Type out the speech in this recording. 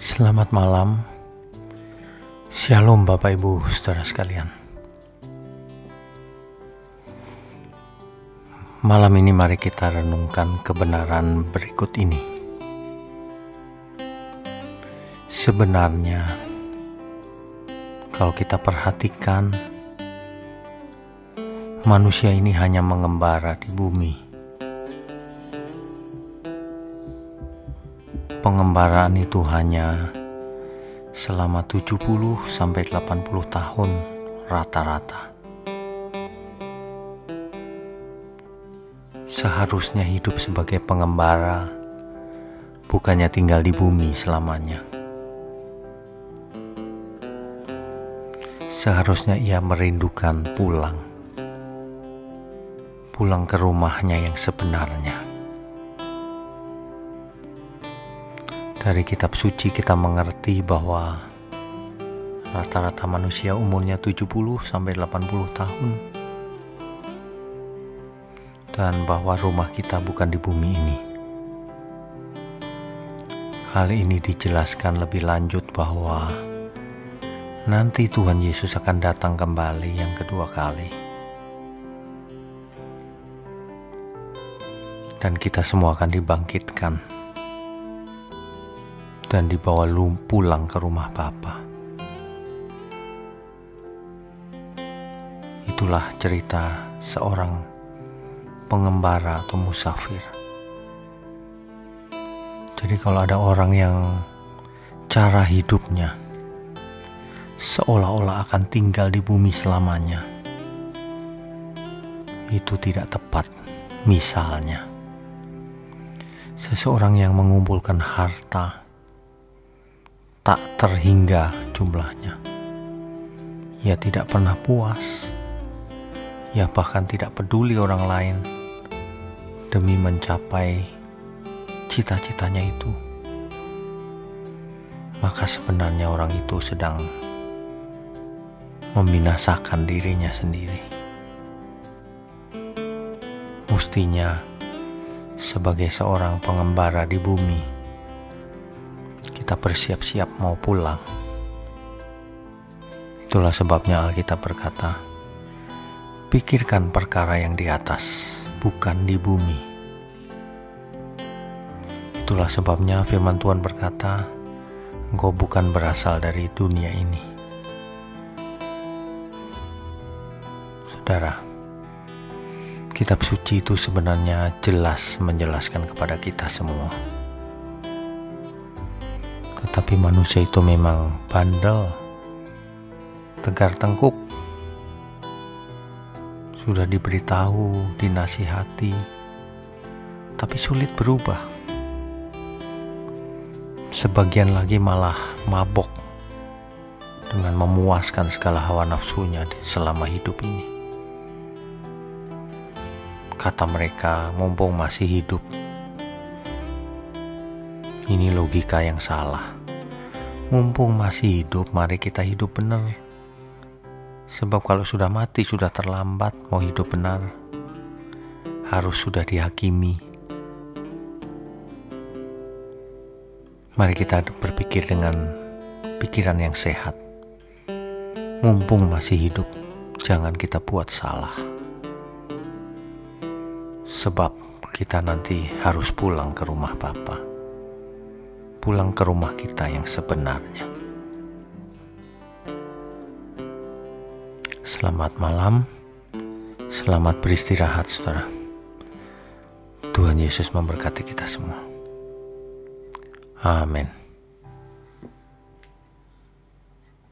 Selamat malam, Shalom Bapak Ibu saudara sekalian. Malam ini mari kita renungkan kebenaran berikut ini. Sebenarnya, kalau kita perhatikan, manusia ini hanya mengembara di bumi. Pengembaraan itu hanya selama 70 sampai 80 tahun rata-rata. Seharusnya hidup sebagai pengembara bukannya tinggal di bumi selamanya. Seharusnya ia merindukan pulang. Pulang ke rumahnya yang sebenarnya. Dari kitab suci kita mengerti bahwa rata-rata manusia umurnya 70 sampai 80 tahun dan bahwa rumah kita bukan di bumi ini. Hal ini dijelaskan lebih lanjut bahwa nanti Tuhan Yesus akan datang kembali yang kedua kali. Dan kita semua akan dibangkitkan dan dibawa pulang ke rumah Bapa. Itulah cerita seorang pengembara atau musafir. Jadi kalau ada orang yang cara hidupnya seolah-olah akan tinggal di bumi selamanya, itu tidak tepat. Misalnya, seseorang yang mengumpulkan harta tak terhingga jumlahnya. Ia tidak pernah puas. Ia bahkan tidak peduli orang lain demi mencapai cita-citanya itu. Maka sebenarnya orang itu sedang membinasakan dirinya sendiri. Mestinya sebagai seorang pengembara di bumi, kita bersiap-siap mau pulang. Itulah sebabnya Alkitab berkata, pikirkan perkara yang di atas, bukan di bumi. Itulah sebabnya firman Tuhan berkata, engkau bukan berasal dari dunia ini. Saudara, kitab suci itu sebenarnya jelas menjelaskan kepada kita semua tetapi manusia itu memang bandel, tegar tengkuk. Sudah diberitahu, dinasihati, tapi sulit berubah. Sebagian lagi malah mabok dengan memuaskan segala hawa nafsunya selama hidup ini. Kata mereka, mumpung masih hidup, ini logika yang salah. Mumpung masih hidup, mari kita hidup benar. Sebab kalau sudah mati, sudah terlambat mau hidup benar. Harus sudah dihakimi. Mari kita berpikir dengan pikiran yang sehat. Mumpung masih hidup, jangan kita buat salah. Sebab kita nanti harus pulang ke rumah Bapak pulang ke rumah kita yang sebenarnya. Selamat malam, selamat beristirahat, saudara. Tuhan Yesus memberkati kita semua. Amin.